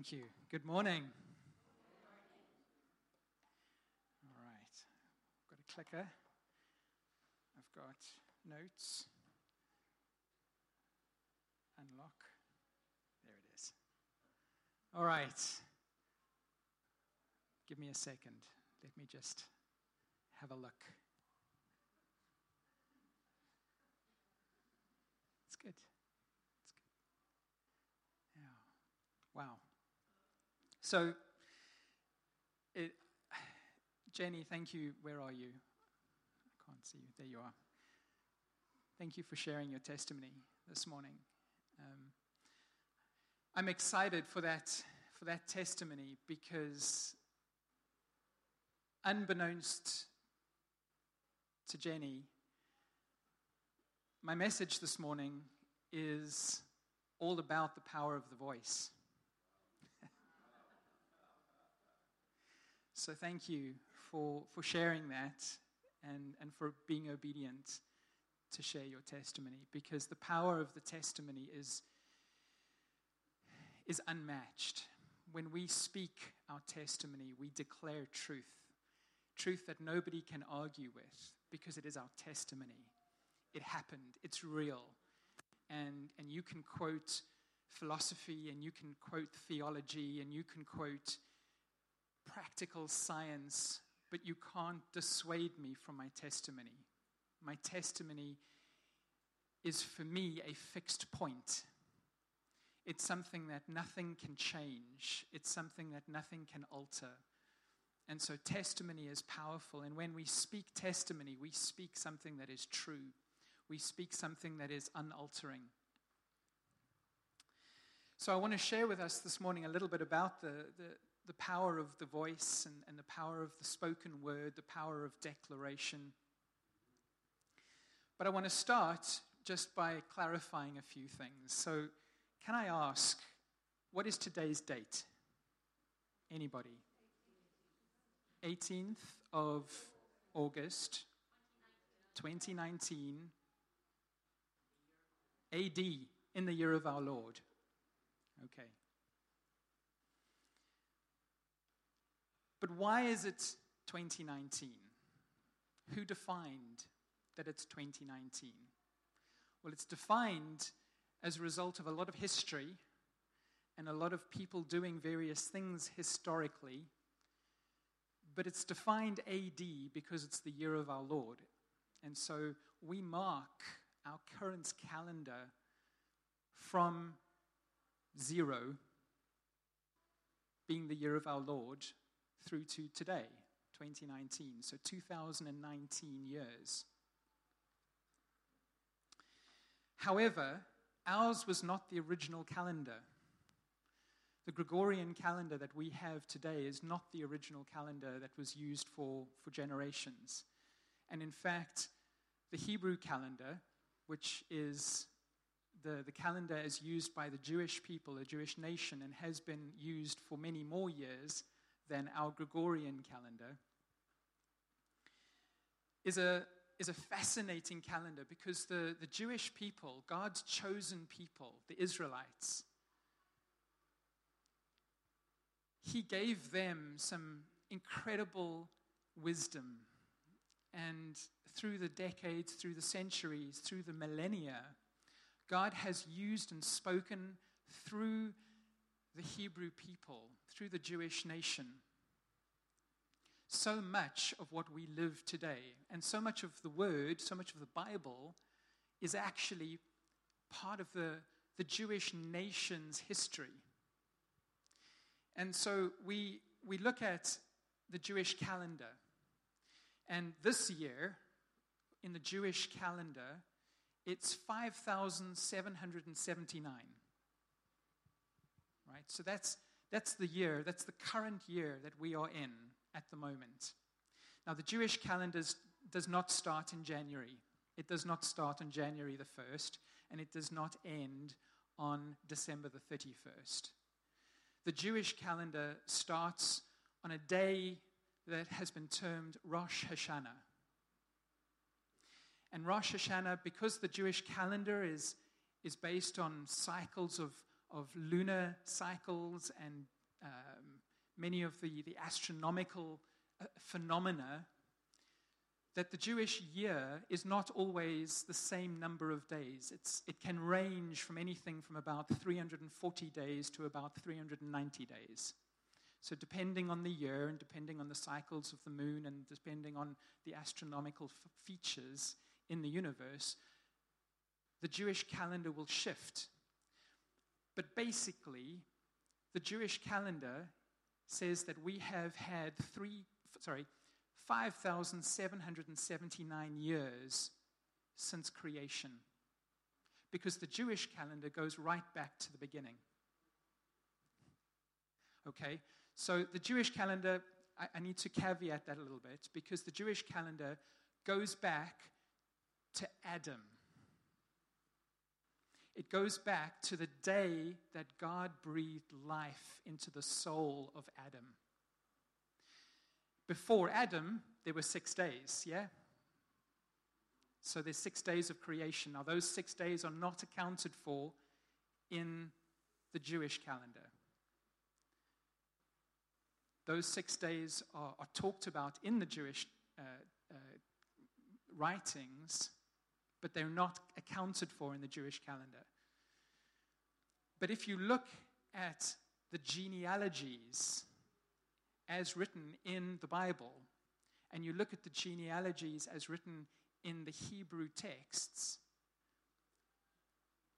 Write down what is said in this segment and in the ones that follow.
Thank you. Good morning. All right. I've got a clicker. I've got notes. Unlock. There it is. All right. Give me a second. Let me just have a look. It's good. It's good. Yeah. Wow. So, it, Jenny, thank you. Where are you? I can't see you. There you are. Thank you for sharing your testimony this morning. Um, I'm excited for that, for that testimony because, unbeknownst to Jenny, my message this morning is all about the power of the voice. So, thank you for, for sharing that and, and for being obedient to share your testimony because the power of the testimony is, is unmatched. When we speak our testimony, we declare truth, truth that nobody can argue with because it is our testimony. It happened, it's real. And, and you can quote philosophy and you can quote theology and you can quote practical science, but you can't dissuade me from my testimony. My testimony is for me a fixed point. It's something that nothing can change, it's something that nothing can alter. And so, testimony is powerful. And when we speak testimony, we speak something that is true, we speak something that is unaltering. So, I want to share with us this morning a little bit about the, the, the power of the voice and, and the power of the spoken word, the power of declaration. But I want to start just by clarifying a few things. So, can I ask, what is today's date? Anybody? 18th of August, 2019, AD, in the year of our Lord. Okay. But why is it 2019? Who defined that it's 2019? Well, it's defined as a result of a lot of history and a lot of people doing various things historically. But it's defined AD because it's the year of our Lord. And so we mark our current calendar from zero, being the year of our Lord, through to today, 2019. So 2019 years. However, ours was not the original calendar. The Gregorian calendar that we have today is not the original calendar that was used for, for generations. And in fact, the Hebrew calendar, which is the, the calendar is used by the Jewish people, the Jewish nation, and has been used for many more years than our Gregorian calendar, is a is a fascinating calendar because the, the Jewish people, God's chosen people, the Israelites, He gave them some incredible wisdom. And through the decades, through the centuries, through the millennia, God has used and spoken through the Hebrew people, through the Jewish nation so much of what we live today. And so much of the Word, so much of the Bible, is actually part of the, the Jewish nation's history. And so we, we look at the Jewish calendar. And this year, in the Jewish calendar, it's 5,779. Right? So that's, that's the year, that's the current year that we are in at the moment. Now, the Jewish calendar does not start in January. It does not start on January the 1st, and it does not end on December the 31st. The Jewish calendar starts on a day that has been termed Rosh Hashanah. And Rosh Hashanah, because the Jewish calendar is, is based on cycles of, of lunar cycles and um, many of the, the astronomical uh, phenomena, that the Jewish year is not always the same number of days. It's, it can range from anything from about 340 days to about 390 days. So, depending on the year and depending on the cycles of the moon and depending on the astronomical f- features in the universe, the Jewish calendar will shift. But basically, the Jewish calendar says that we have had three, sorry, 5,779 years since creation. Because the Jewish calendar goes right back to the beginning. Okay? So the Jewish calendar, I, I need to caveat that a little bit because the Jewish calendar goes back to Adam. It goes back to the day that God breathed life into the soul of Adam. Before Adam, there were six days, yeah? So there's six days of creation. Now, those six days are not accounted for in the Jewish calendar. Those six days are, are talked about in the Jewish uh, uh, writings, but they're not accounted for in the Jewish calendar. But if you look at the genealogies as written in the Bible, and you look at the genealogies as written in the Hebrew texts,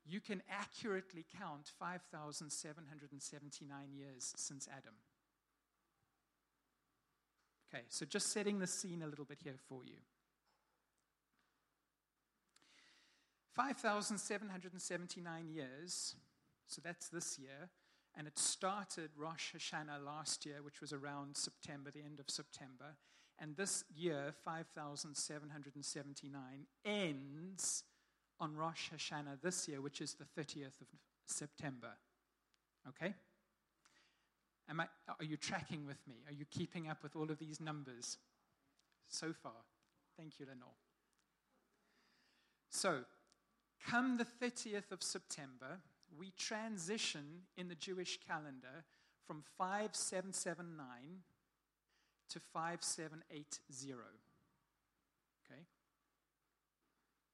you can accurately count 5,779 years since Adam. Okay, so just setting the scene a little bit here for you. 5,779 years, so that's this year, and it started Rosh Hashanah last year, which was around September, the end of September. And this year, 5,779, ends on Rosh Hashanah this year, which is the 30th of September. Okay? Am I, are you tracking with me? Are you keeping up with all of these numbers so far? Thank you, Lenore. So, come the 30th of September, we transition in the Jewish calendar from 5779 to 5780. Okay?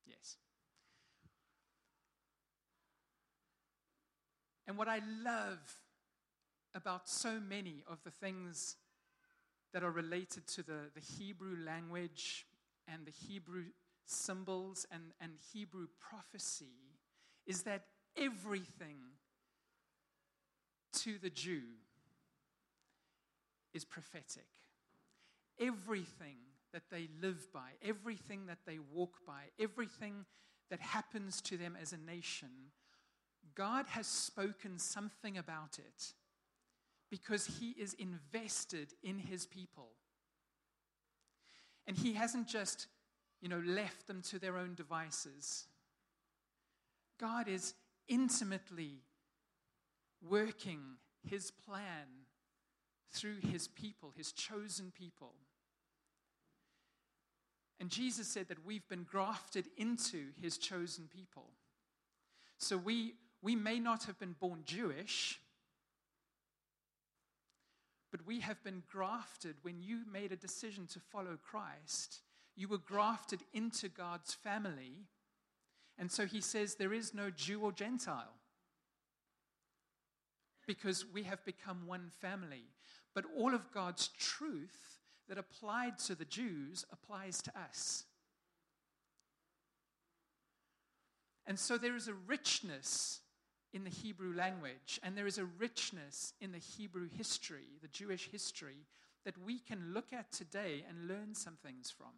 Yes. And what I love about so many of the things that are related to the, the Hebrew language and the Hebrew symbols and, and Hebrew prophecy is that everything to the Jew is prophetic. Everything that they live by, everything that they walk by, everything that happens to them as a nation, God has spoken something about it because he is invested in his people. And he hasn't just, you know, left them to their own devices. God is intimately working his plan through his people, his chosen people. And Jesus said that we've been grafted into his chosen people. So we, we may not have been born Jewish, but we have been grafted when you made a decision to follow Christ. You were grafted into God's family. And so he says there is no Jew or Gentile because we have become one family. But all of God's truth that applied to the Jews applies to us. And so there is a richness in the Hebrew language, and there is a richness in the Hebrew history, the Jewish history, that we can look at today and learn some things from.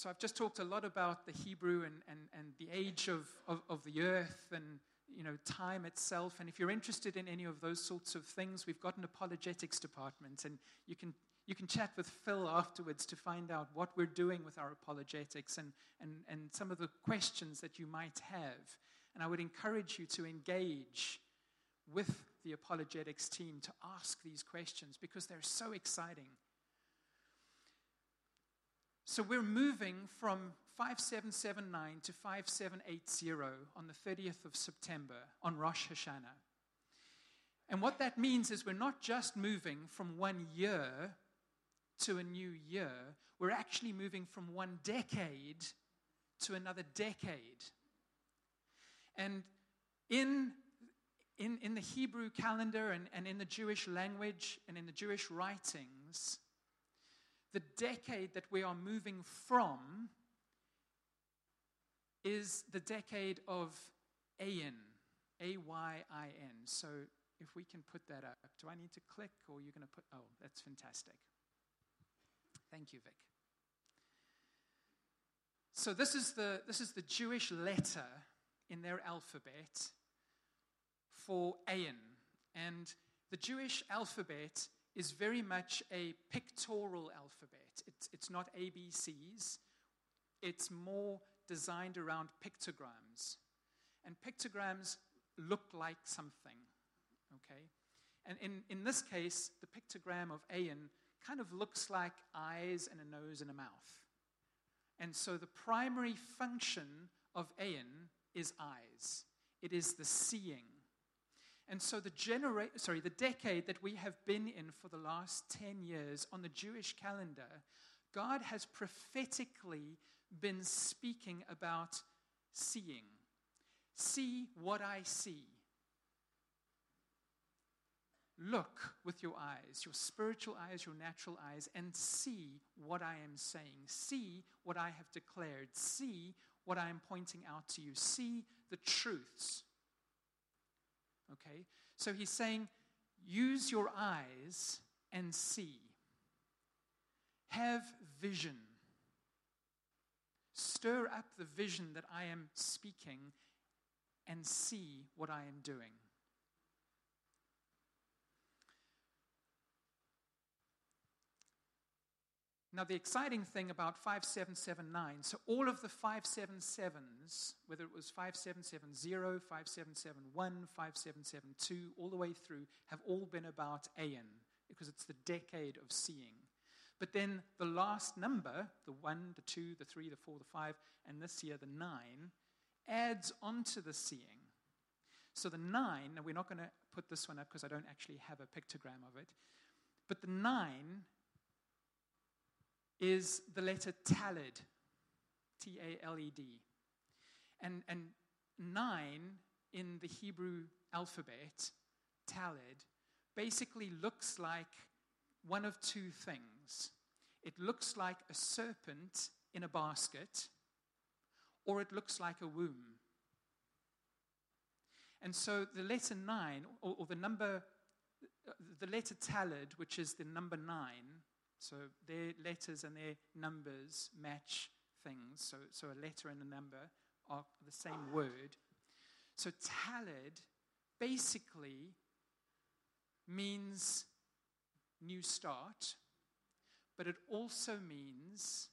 So I've just talked a lot about the Hebrew and, and, and the age of, of, of the earth and you know, time itself. And if you're interested in any of those sorts of things, we've got an apologetics department, and you can you can chat with Phil afterwards to find out what we're doing with our apologetics and, and, and some of the questions that you might have. And I would encourage you to engage with the apologetics team to ask these questions because they're so exciting. So we're moving from 5779 to 5780 on the 30th of September on Rosh Hashanah. And what that means is we're not just moving from one year to a new year, we're actually moving from one decade to another decade. And in, in, in the Hebrew calendar and, and in the Jewish language and in the Jewish writings, the decade that we are moving from is the decade of Ayin, A Y I N. So if we can put that up, do I need to click or are going to put? Oh, that's fantastic. Thank you, Vic. So this is the, this is the Jewish letter in their alphabet for Ayin. And the Jewish alphabet is very much a pictorial alphabet. It's, it's not ABCs, it's more designed around pictograms. And pictograms look like something, okay? And in, in this case, the pictogram of Ayin kind of looks like eyes and a nose and a mouth. And so the primary function of Ayin is eyes, it is the seeing. And so the genera- sorry, the decade that we have been in for the last 10 years on the Jewish calendar, God has prophetically been speaking about seeing. See what I see. Look with your eyes, your spiritual eyes, your natural eyes, and see what I am saying. See what I have declared. See what I am pointing out to you. See the truths. Okay? So he's saying, use your eyes and see. Have vision. Stir up the vision that I am speaking and see what I am doing. Now, the exciting thing about 5779, so all of the 577s, whether it was 5770, 5771, 5772, all the way through, have all been about Ayin, because it's the decade of seeing. But then the last number, the 1, the 2, the 3, the 4, the 5, and this year the 9, adds onto the seeing. So the 9, and we're not going to put this one up because I don't actually have a pictogram of it, but the 9 is the letter Taled, T A L E D. And, and nine in the Hebrew alphabet, Taled, basically looks like one of two things. It looks like a serpent in a basket, or it looks like a womb. And so the letter nine, or, or the number, the letter Taled, which is the number nine, so their letters and their numbers match things. So, so a letter and a number are the same word. So Taled basically means new start, but it also means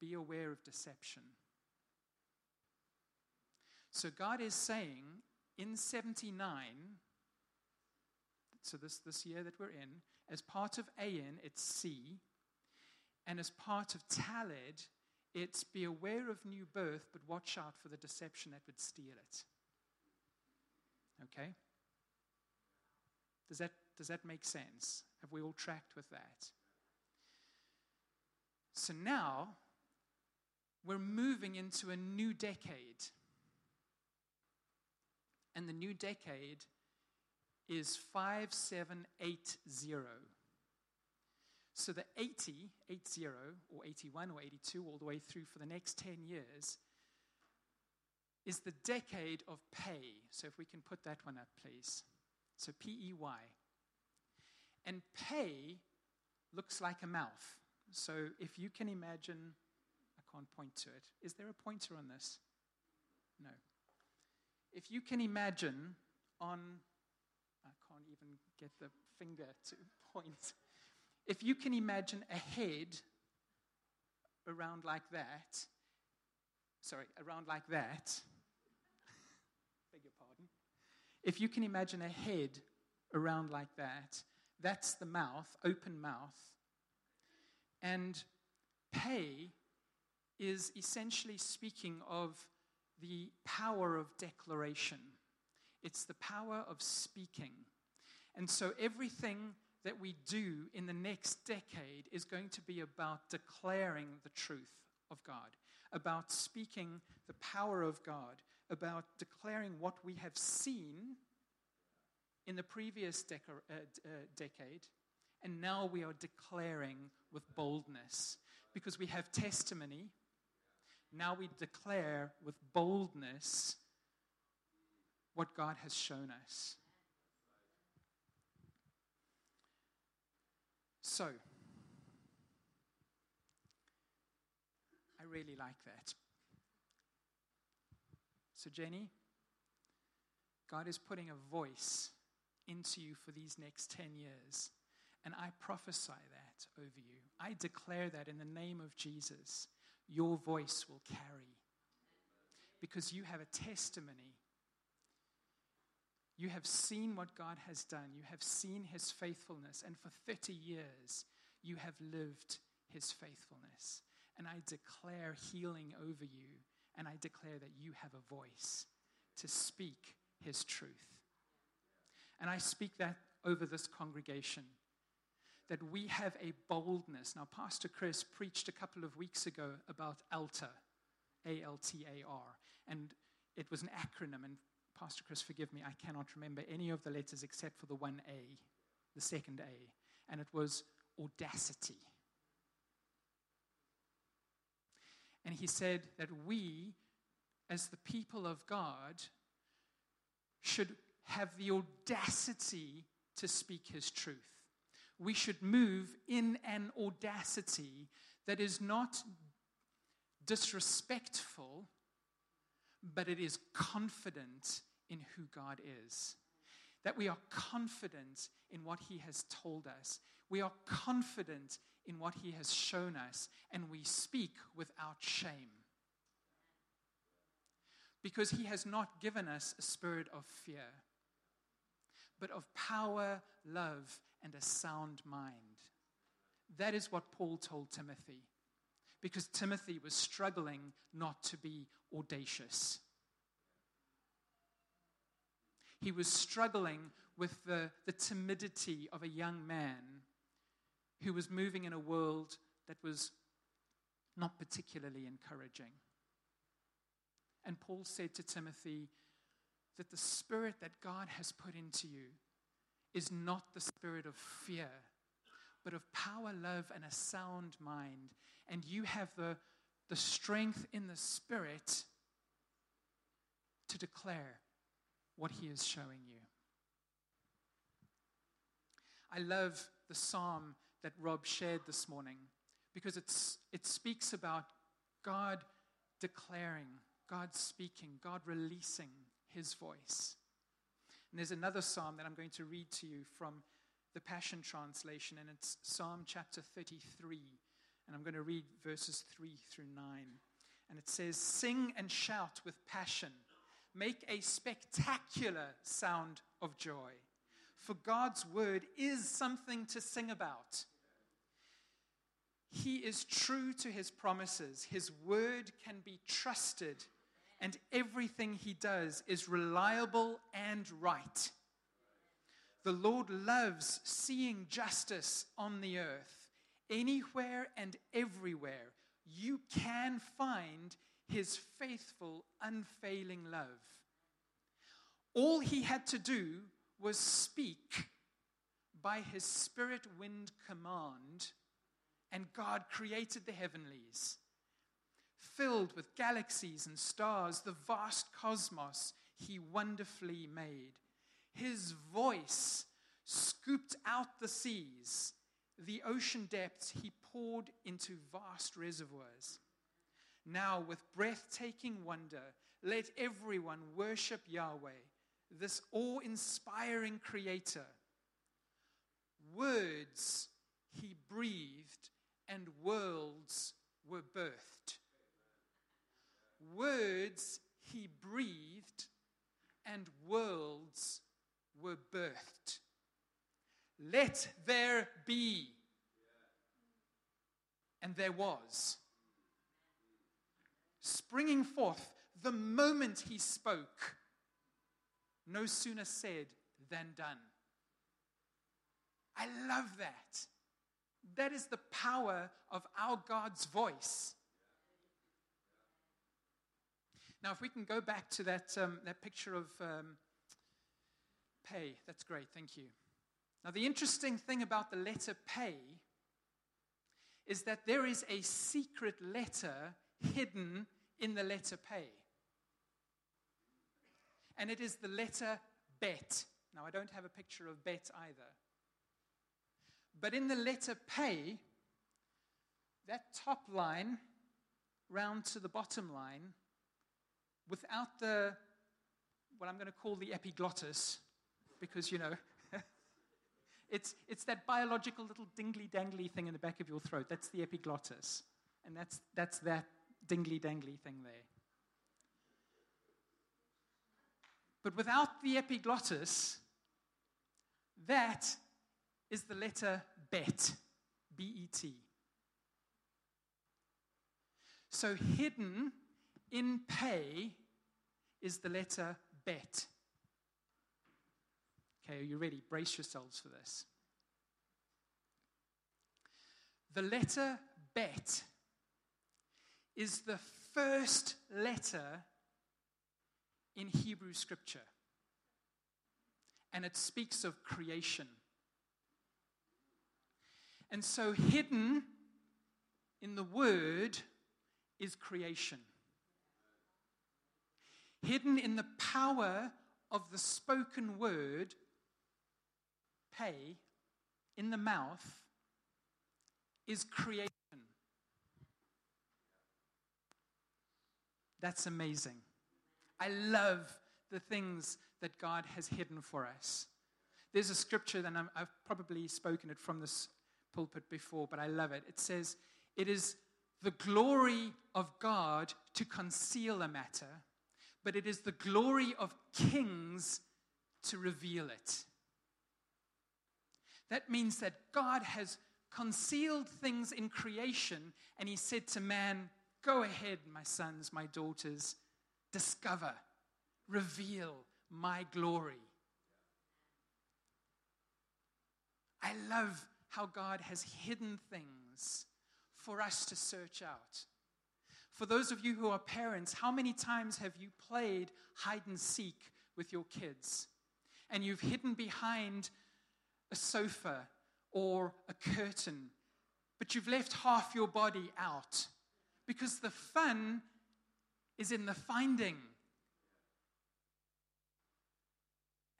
be aware of deception. So God is saying in 79, so this, this year that we're in, as part of Ayin, it's C, and as part of Taled, it's be aware of new birth, but watch out for the deception that would steal it. Okay? Does that, does that make sense? Have we all tracked with that? So now we're moving into a new decade. And the new decade is 5780. So the 80, 80, or 81 or 82, all the way through for the next 10 years, is the decade of pay. So if we can put that one up, please. So P E Y. And pay looks like a mouth. So if you can imagine, I can't point to it. Is there a pointer on this? No. If you can imagine on get the finger to point. If you can imagine a head around like that, sorry, around like that, beg your pardon. If you can imagine a head around like that, that's the mouth, open mouth. And pay is essentially speaking of the power of declaration, it's the power of speaking. And so everything that we do in the next decade is going to be about declaring the truth of God, about speaking the power of God, about declaring what we have seen in the previous uh, uh, decade, and now we are declaring with boldness because we have testimony. Now we declare with boldness what God has shown us. So, I really like that. So, Jenny, God is putting a voice into you for these next 10 years. And I prophesy that over you. I declare that in the name of Jesus, your voice will carry. Because you have a testimony. You have seen what God has done. You have seen his faithfulness. And for 30 years, you have lived his faithfulness. And I declare healing over you. And I declare that you have a voice to speak his truth. And I speak that over this congregation that we have a boldness. Now, Pastor Chris preached a couple of weeks ago about ALTAR, A L T A R, and it was an acronym. And Pastor Chris, forgive me, I cannot remember any of the letters except for the one A, the second A, and it was audacity. And he said that we, as the people of God, should have the audacity to speak his truth. We should move in an audacity that is not disrespectful, but it is confident in who God is. That we are confident in what He has told us. We are confident in what He has shown us, and we speak without shame. Because He has not given us a spirit of fear but of power, love, and a sound mind. That is what Paul told Timothy, because Timothy was struggling not to be audacious. He was struggling with the, the timidity of a young man who was moving in a world that was not particularly encouraging. And Paul said to Timothy, that the spirit that God has put into you is not the spirit of fear, but of power, love, and a sound mind. And you have the, the strength in the spirit to declare what He is showing you. I love the psalm that Rob shared this morning because it's, it speaks about God declaring, God speaking, God releasing his voice. And there's another psalm that I'm going to read to you from the Passion Translation, and it's Psalm chapter 33. And I'm going to read verses 3 through 9. And it says, Sing and shout with passion, make a spectacular sound of joy. For God's word is something to sing about. He is true to his promises. His word can be trusted and everything he does is reliable and right. The Lord loves seeing justice on the earth. Anywhere and everywhere, you can find his faithful, unfailing love. All he had to do was speak by his spirit wind command, and God created the heavenlies filled with galaxies and stars, the vast cosmos he wonderfully made. His voice scooped out the seas. The ocean depths he poured into vast reservoirs. Now, with breathtaking wonder, let everyone worship Yahweh, this awe inspiring creator. Words he breathed, and worlds were birthed words he breathed, and worlds were birthed. Let there be. And there was. Springing forth the moment he spoke, no sooner said than done. I love that. That is the power of our God's voice. Now, if we can go back to that, um, that picture of um, pay, that's great, thank you. Now, the interesting thing about the letter pay is that there is a secret letter hidden in the letter pay. And it is the letter bet. Now, I don't have a picture of bet either. But in the letter pay, that top line round to the bottom line, without the, what I'm going to call the epiglottis, because, you know, it's, it's that biological little dingly dangly thing in the back of your throat. That's the epiglottis. And that's, that's that dingly dangly thing there. But without the epiglottis, that is the letter bet, B E T. So hidden in pay is the letter bet. Okay, are you ready? Brace yourselves for this. The letter bet is the first letter in Hebrew scripture. And it speaks of creation. And so, hidden in the word is creation. Hidden in the power of the spoken word, pay, in the mouth, is creation. That's amazing. I love the things that God has hidden for us. There's a scripture, and i have probably spoken it from this pulpit before, but I love it. It says, It is the glory of God to conceal a matter, but it is the glory of kings to reveal it. That means that God has concealed things in creation, and He said to man, Go ahead, my sons, my daughters, discover, reveal my glory. I love how God has hidden things for us to search out. For those of you who are parents, how many times have you played hide and seek with your kids? And you've hidden behind a sofa or a curtain, but you've left half your body out because the fun is in the finding.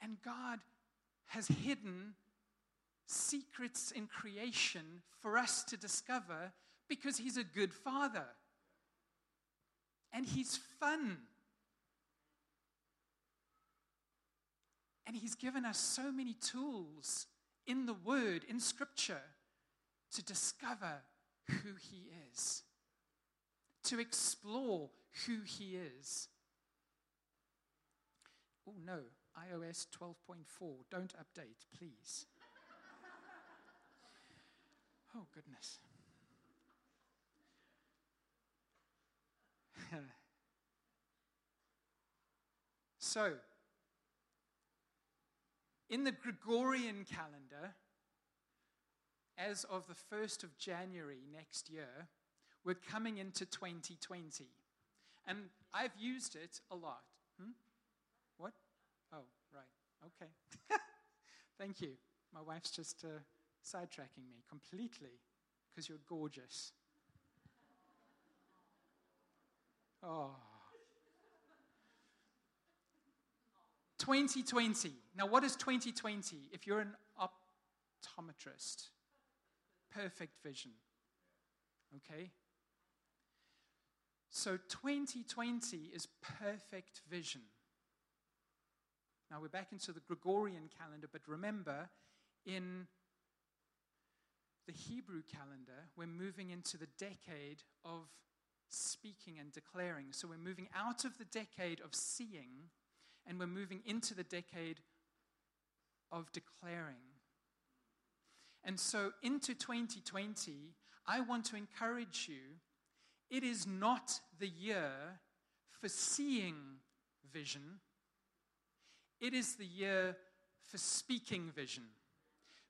And God has hidden secrets in creation for us to discover because He's a good Father. And He's fun. And He's given us so many tools in the Word, in Scripture, to discover who He is to explore who He is. Oh no, iOS 12.4, don't update, please. oh, goodness. so, in the Gregorian calendar, as of the 1st of January next year, we're coming into 2020. And I've used it a lot. Hmm? What? Oh, right. Okay. Thank you. My wife's just uh, sidetracking me completely because you're gorgeous. Oh. 2020. Now, what is 2020? If you're an optometrist, perfect vision. Okay? So 2020 is perfect vision. Now we're back into the Gregorian calendar, but remember, in the Hebrew calendar, we're moving into the decade of speaking and declaring. So we're moving out of the decade of seeing and we're moving into the decade of declaring. And so into 2020, I want to encourage you it is not the year for seeing vision, it is the year for speaking vision.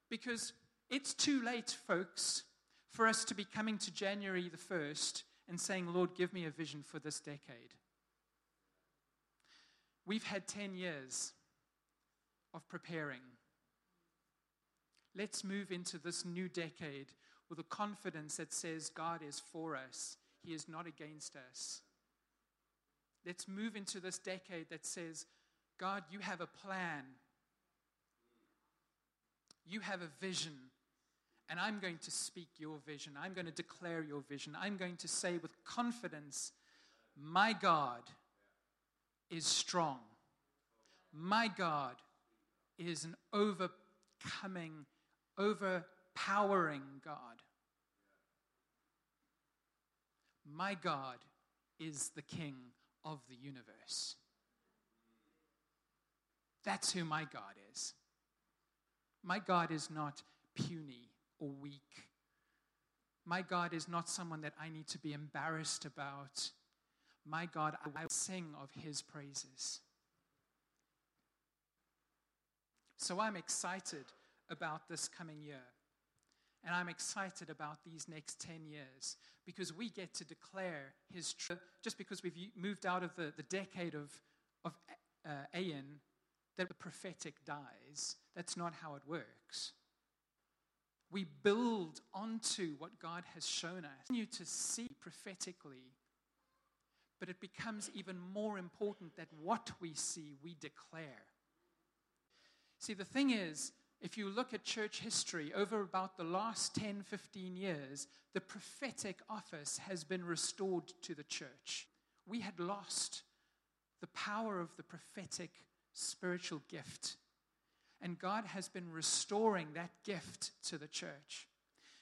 Because it's too late, folks, for us to be coming to January the 1st and saying, Lord, give me a vision for this decade. We've had 10 years of preparing. Let's move into this new decade with a confidence that says God is for us, He is not against us. Let's move into this decade that says, God, you have a plan, you have a vision, and I'm going to speak your vision. I'm going to declare your vision. I'm going to say with confidence, My God is strong. My God is an overcoming, overpowering God. My God is the King of the universe. That's who my God is. My God is not puny or weak. My God is not someone that I need to be embarrassed about. My God, I will sing of his praises. So I'm excited about this coming year. And I'm excited about these next 10 years because we get to declare his truth. Just because we've moved out of the, the decade of, of uh, that the prophetic dies. That's not how it works. We build onto what God has shown us. You to see prophetically, but it becomes even more important that what we see, we declare. See, the thing is, if you look at church history over about the last 10, 15 years, the prophetic office has been restored to the church. We had lost the power of the prophetic spiritual gift. And God has been restoring that gift to the church.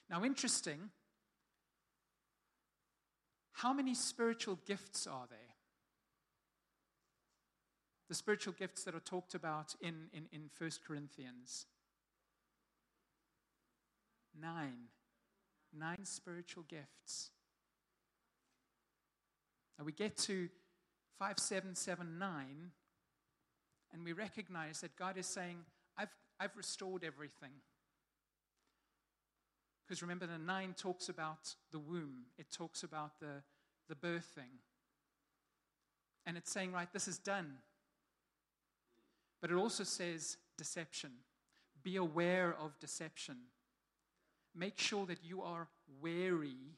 Now, interesting, how many spiritual gifts are there? the spiritual gifts that are talked about in, in, in 1 Corinthians. Nine. Nine spiritual gifts. Now we get to 5779 and we recognize that God is saying, I've, I've restored everything. Because remember, the nine talks about the womb, it talks about the, the birthing. And it's saying, right, this is done. But it also says deception. Be aware of deception. Make sure that you are wary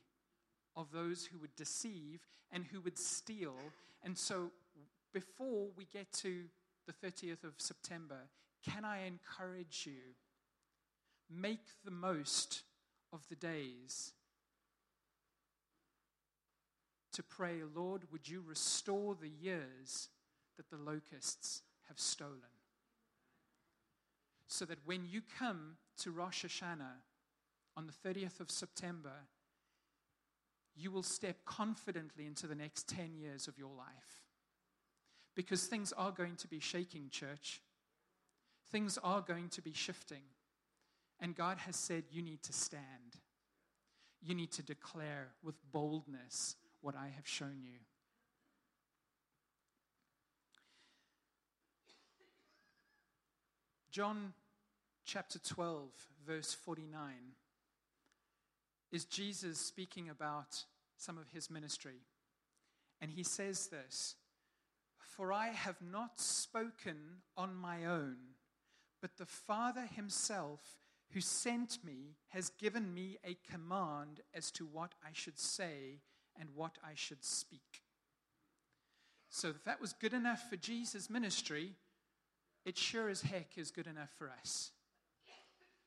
of those who would deceive and who would steal. And so, before we get to the 30th of September, can I encourage you? Make the most of the days to pray, Lord, would you restore the years that the locusts have stolen? so that when you come to Rosh Hashanah on the 30th of September, you will step confidently into the next 10 years of your life. Because things are going to be shaking, church. Things are going to be shifting. And God has said, You need to stand. You need to declare with boldness what I have shown you. John chapter 12, verse 49, is Jesus speaking about some of his ministry. And he says this For I have not spoken on my own, but the Father himself who sent me has given me a command as to what I should say and what I should speak. So, if that was good enough for Jesus' ministry, it sure as heck is good enough for us.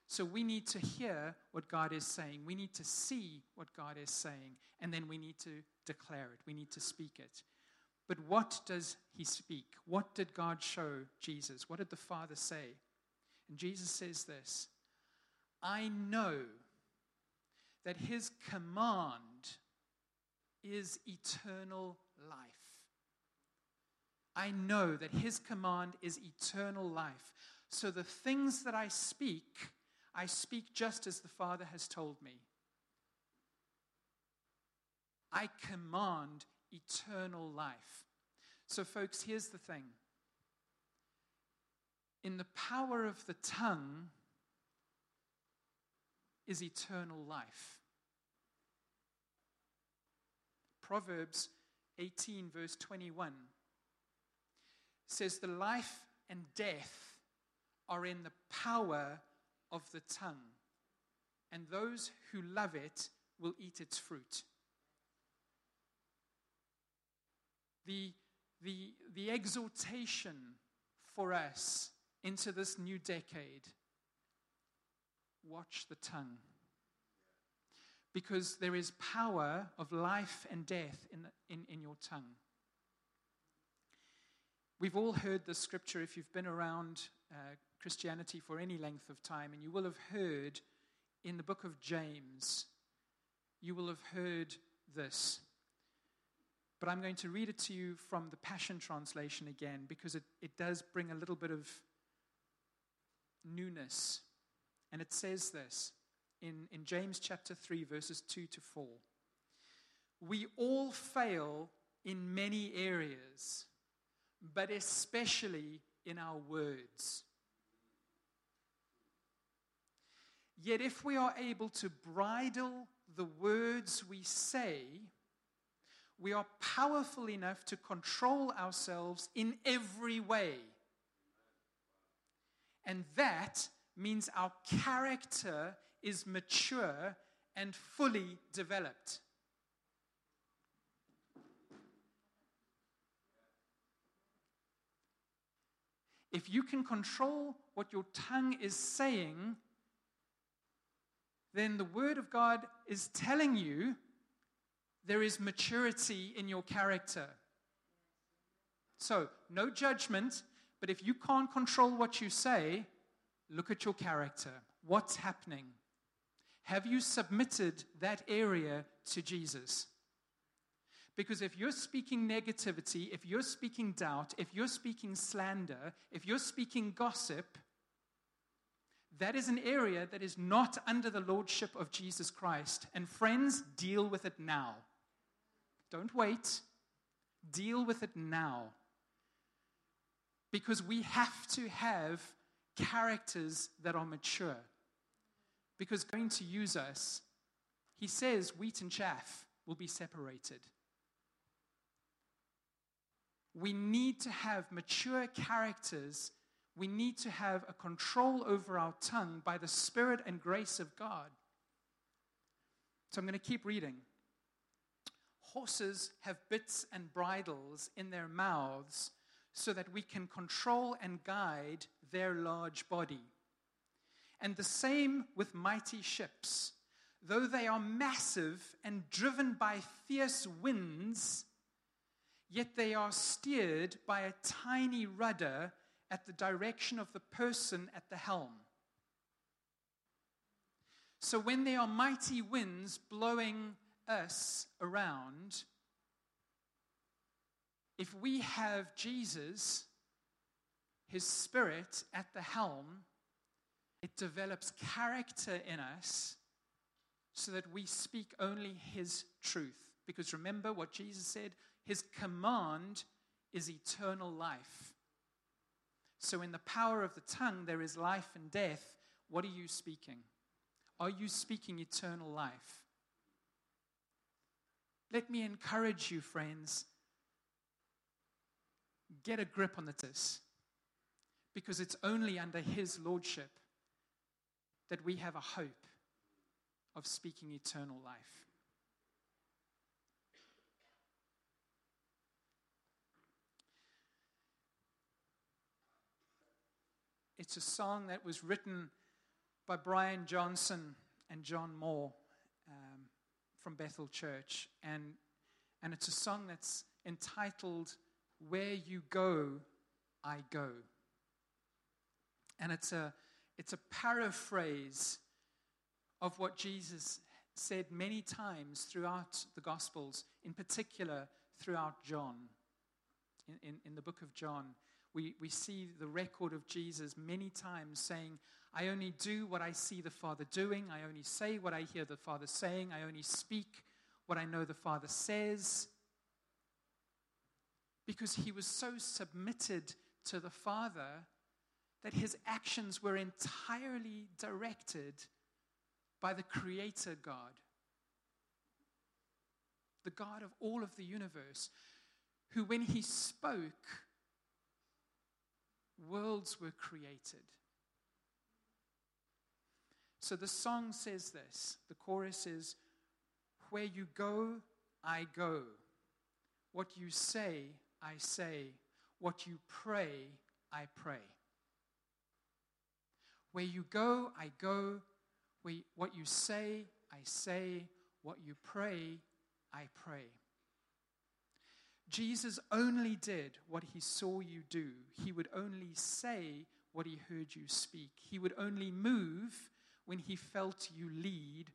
So we need to hear what God is saying. We need to see what God is saying. And then we need to declare it. We need to speak it. But what does he speak? What did God show Jesus? What did the Father say? And Jesus says this I know that his command is eternal life. I know that his command is eternal life. So the things that I speak I speak just as the Father has told me. I command eternal life. So, folks, here's the thing in the power of the tongue is eternal life. Proverbs 18, verse 21 says, The life and death are in the power of the tongue, and those who love it will eat its fruit. The, the, the exhortation for us into this new decade watch the tongue. Because there is power of life and death in, in, in your tongue. We've all heard the scripture if you've been around uh, Christianity for any length of time, and you will have heard in the book of James, you will have heard this. But I'm going to read it to you from the Passion Translation again because it, it does bring a little bit of newness. And it says this in, in James chapter 3, verses 2 to 4. We all fail in many areas, but especially in our words. Yet, if we are able to bridle the words we say, we are powerful enough to control ourselves in every way. And that means our character is mature and fully developed. If you can control what your tongue is saying, then the Word of God is telling you there is maturity in your character. So, no judgment, but if you can't control what you say, look at your character. What's happening? Have you submitted that area to Jesus? Because if you're speaking negativity, if you're speaking doubt, if you're speaking slander, if you're speaking gossip, that is an area that is not under the lordship of Jesus Christ. And friends, deal with it now. Don't wait. Deal with it now. Because we have to have characters that are mature. Because going to use us, he says wheat and chaff will be separated. We need to have mature characters. We need to have a control over our tongue by the Spirit and grace of God. So I'm going to keep reading. Horses have bits and bridles in their mouths so that we can control and guide their large body. And the same with mighty ships. Though they are massive and driven by fierce winds, yet they are steered by a tiny rudder at the direction of the person at the helm. So when there are mighty winds blowing us around, if we have Jesus, his spirit at the helm, it develops character in us so that we speak only his truth. Because remember what Jesus said his command is eternal life. So, in the power of the tongue, there is life and death. What are you speaking? Are you speaking eternal life? Let me encourage you, friends. Get a grip on this because it's only under His Lordship that we have a hope of speaking eternal life. It's a song that was written by Brian Johnson and John Moore um, from Bethel Church. And, and it's a song that's entitled, Where You Go, I Go. And it's a, it's a paraphrase of what Jesus said many times throughout the Gospels, in particular throughout John. In, in, in, the book of John, we, we see the record of Jesus many times saying, I only do what I see the Father doing. I only say what I hear the Father saying. I only speak what I know the Father says, because he was so submitted to the Father that his actions were entirely directed by the Creator God, the God of all of the universe, who, when he spoke, worlds were created. So the song says this the chorus is, Where you go, I go. What you say, I say. What you pray, I pray. Where you go, I go. What you say, I say. What you pray, I pray. Jesus only did what he saw you do. He would only say what he heard you speak. He would only move when he felt you lead,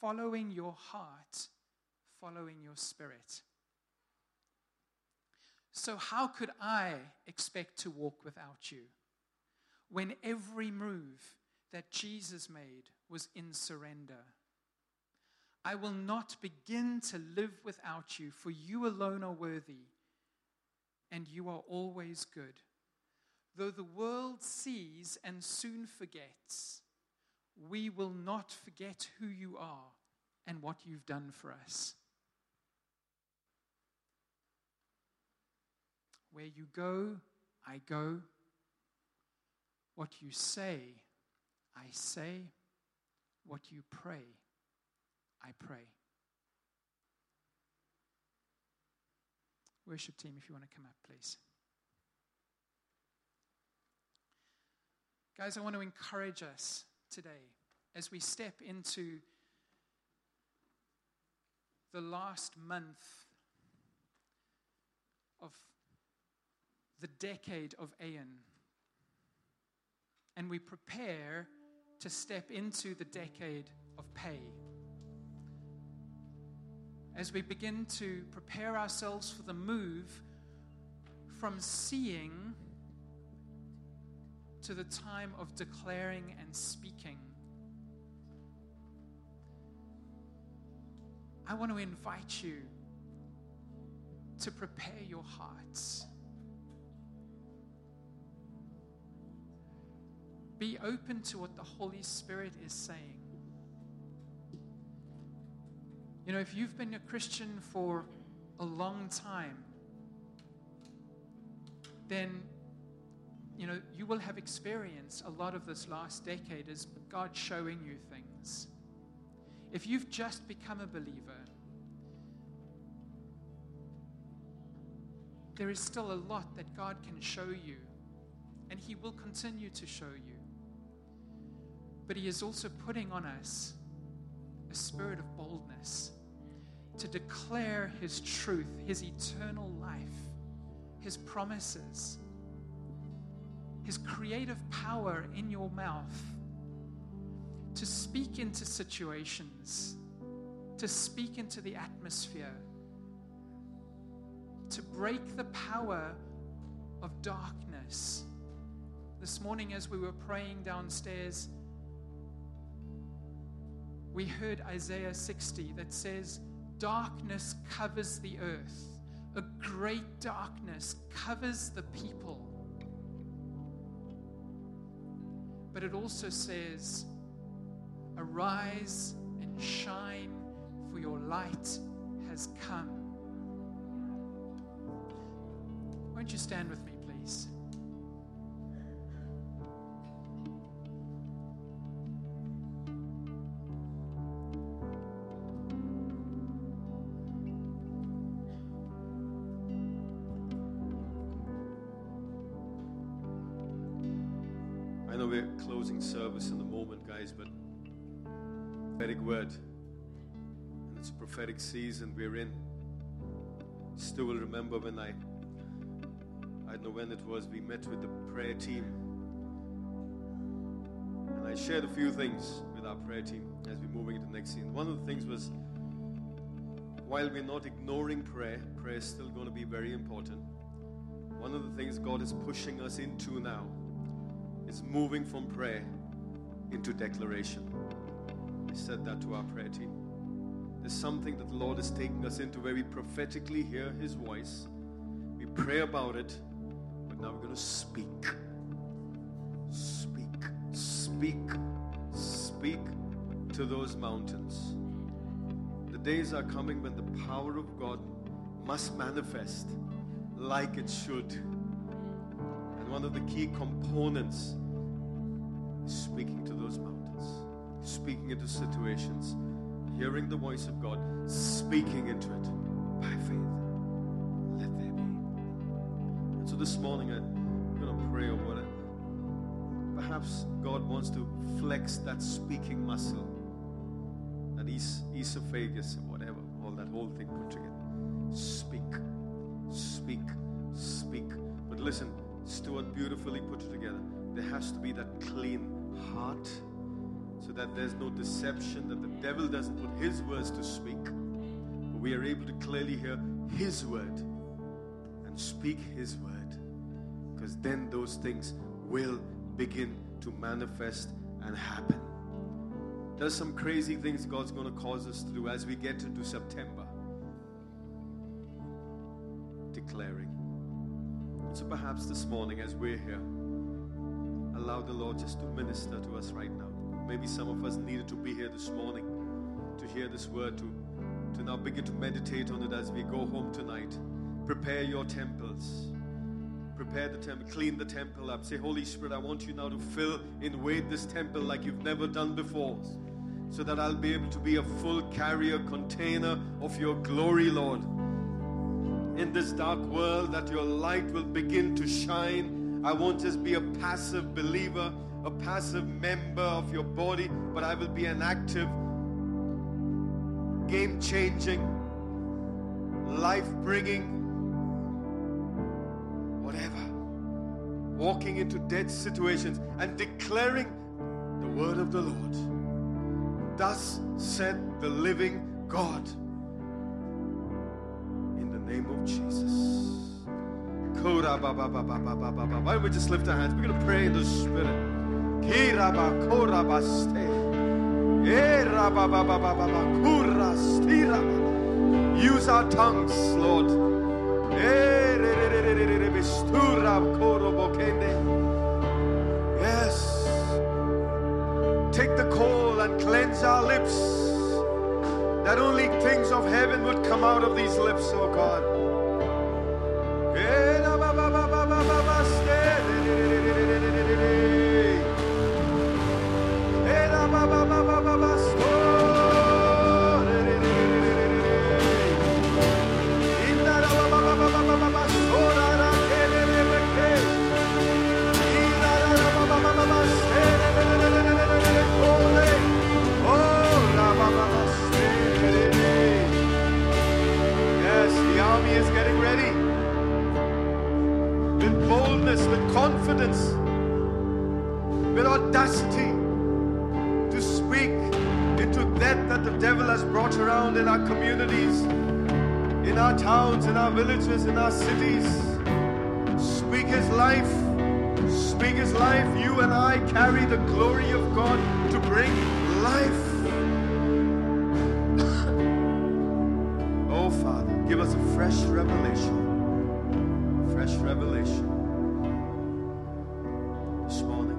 following your heart, following your spirit. So, how could I expect to walk without you when every move that Jesus made was in surrender? I will not begin to live without you, for you alone are worthy, and you are always good. Though the world sees and soon forgets, we will not forget who you are and what you've done for us. Where you go, I go. What you say, I say. What you pray, I pray. Worship team, if you want to come up, please. Guys, I want to encourage us today as we step into the last month of the decade of Ayin. And we prepare to step into the decade of Pey. As we begin to prepare ourselves for the move from seeing to the time of declaring and speaking. I want to invite you to prepare your hearts Be open to what the Holy Spirit is saying. You know, if you've been a Christian for a long time, then you know you will have experienced a lot of this last decade as God showing you things. If you've just become a believer, there is still a lot that God can show you, and He will continue to show you. But He is also putting on us a spirit of boldness to declare His truth, His eternal life, His promises, His creative power in your mouth, to speak into situations, to speak into the atmosphere, to break the power of darkness. This morning, as we were praying downstairs, we heard Isaiah 60 that says, Darkness covers the earth, a great darkness covers the people. But it also says, Arise and shine, for your light has come. Won't you stand with me, please? Prophetic season we're in. Still will remember when I, I don't know when it was, we met with the prayer team. And I shared a few things with our prayer team as we're moving into the next scene. One of the things was while we're not ignoring prayer, prayer is still going to be very important. One of the things God is pushing us into now is moving from prayer into declaration. I said that to our prayer team. There's something that the Lord is taking us into where we prophetically hear His voice. We pray about it, but now we're going to speak. Speak. Speak. Speak to those mountains. The days are coming when the power of God must manifest like it should. And one of the key components is speaking to those mountains, speaking into situations, hearing the voice of God, speaking into it by faith. Let there be. And so this morning I'm going to pray over it. Perhaps God wants to flex that speaking muscle, that es- esophagus or whatever, all that whole thing put together. Speak, speak, speak. But listen, Stuart beautifully put it together. There has to be that clean heart that there's no deception, that the devil doesn't put his words to speak. But we are able to clearly hear his word and speak his word. Because then those things will begin to manifest and happen. There's some crazy things God's going to cause us to do as we get into September. Declaring. So perhaps this morning, as we're here, allow the Lord just to minister to us right now. Maybe some of us needed to be here this morning to hear this word, to, to now begin to meditate on it as we go home tonight. Prepare your temples. Prepare the temple, clean the temple up. Say, Holy Spirit, I want you now to fill, invade this temple like you've never done before, so that I'll be able to be a full carrier, container of your glory, Lord. In this dark world, that your light will begin to shine. I won't just be a passive believer, a passive member of your body, but I will be an active, game changing, life bringing, whatever. Walking into dead situations and declaring the word of the Lord. Thus said the living God. In the name of Jesus. Why don't we just lift our hands? We're going to pray in the Spirit. Use our tongues, Lord. Yes. Take the coal and cleanse our lips. That only things of heaven would come out of these lips, oh God. The glory of God to bring life. oh, Father, give us a fresh revelation. Fresh revelation this morning.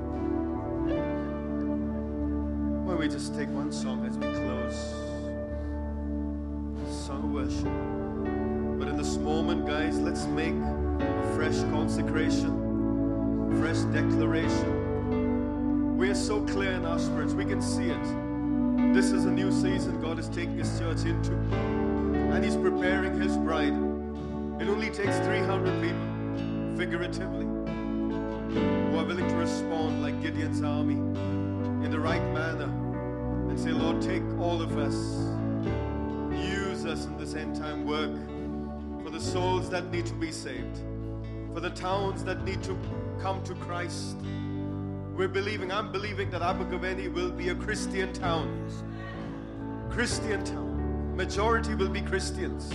Why we just take one song as we close? Song of worship. But in this moment, guys, let's make a fresh consecration, fresh declaration. Our spirits, we can see it. This is a new season God is taking His church into, and He's preparing His bride. It only takes 300 people, figuratively, who are willing to respond like Gideon's army in the right manner and say, Lord, take all of us, use us in this end time work for the souls that need to be saved, for the towns that need to come to Christ. We're believing, I'm believing that Abergavenny will be a Christian town. Christian town. Majority will be Christians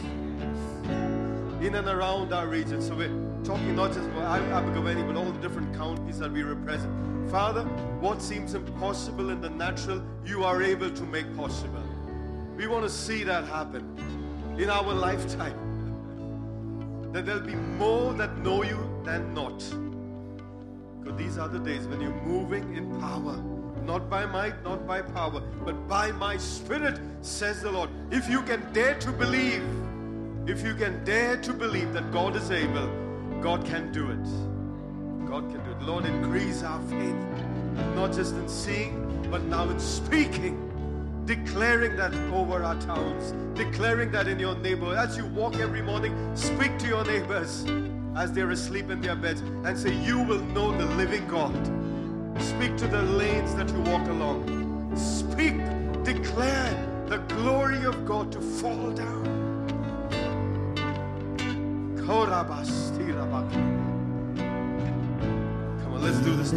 in and around our region. So we're talking not just about Abergavenny, but all the different counties that we represent. Father, what seems impossible in the natural, you are able to make possible. We want to see that happen in our lifetime. That there'll be more that know you than not. Because these are the days when you're moving in power. Not by might, not by power, but by my spirit, says the Lord. If you can dare to believe, if you can dare to believe that God is able, God can do it. God can do it. Lord, increase our faith, not just in seeing, but now in speaking, declaring that over our towns, declaring that in your neighborhood. As you walk every morning, speak to your neighbors as they're asleep in their beds and say, You will know the living God. Speak to the lanes that you walk along. Speak, declare the glory of God to fall down. Come on, let's do this.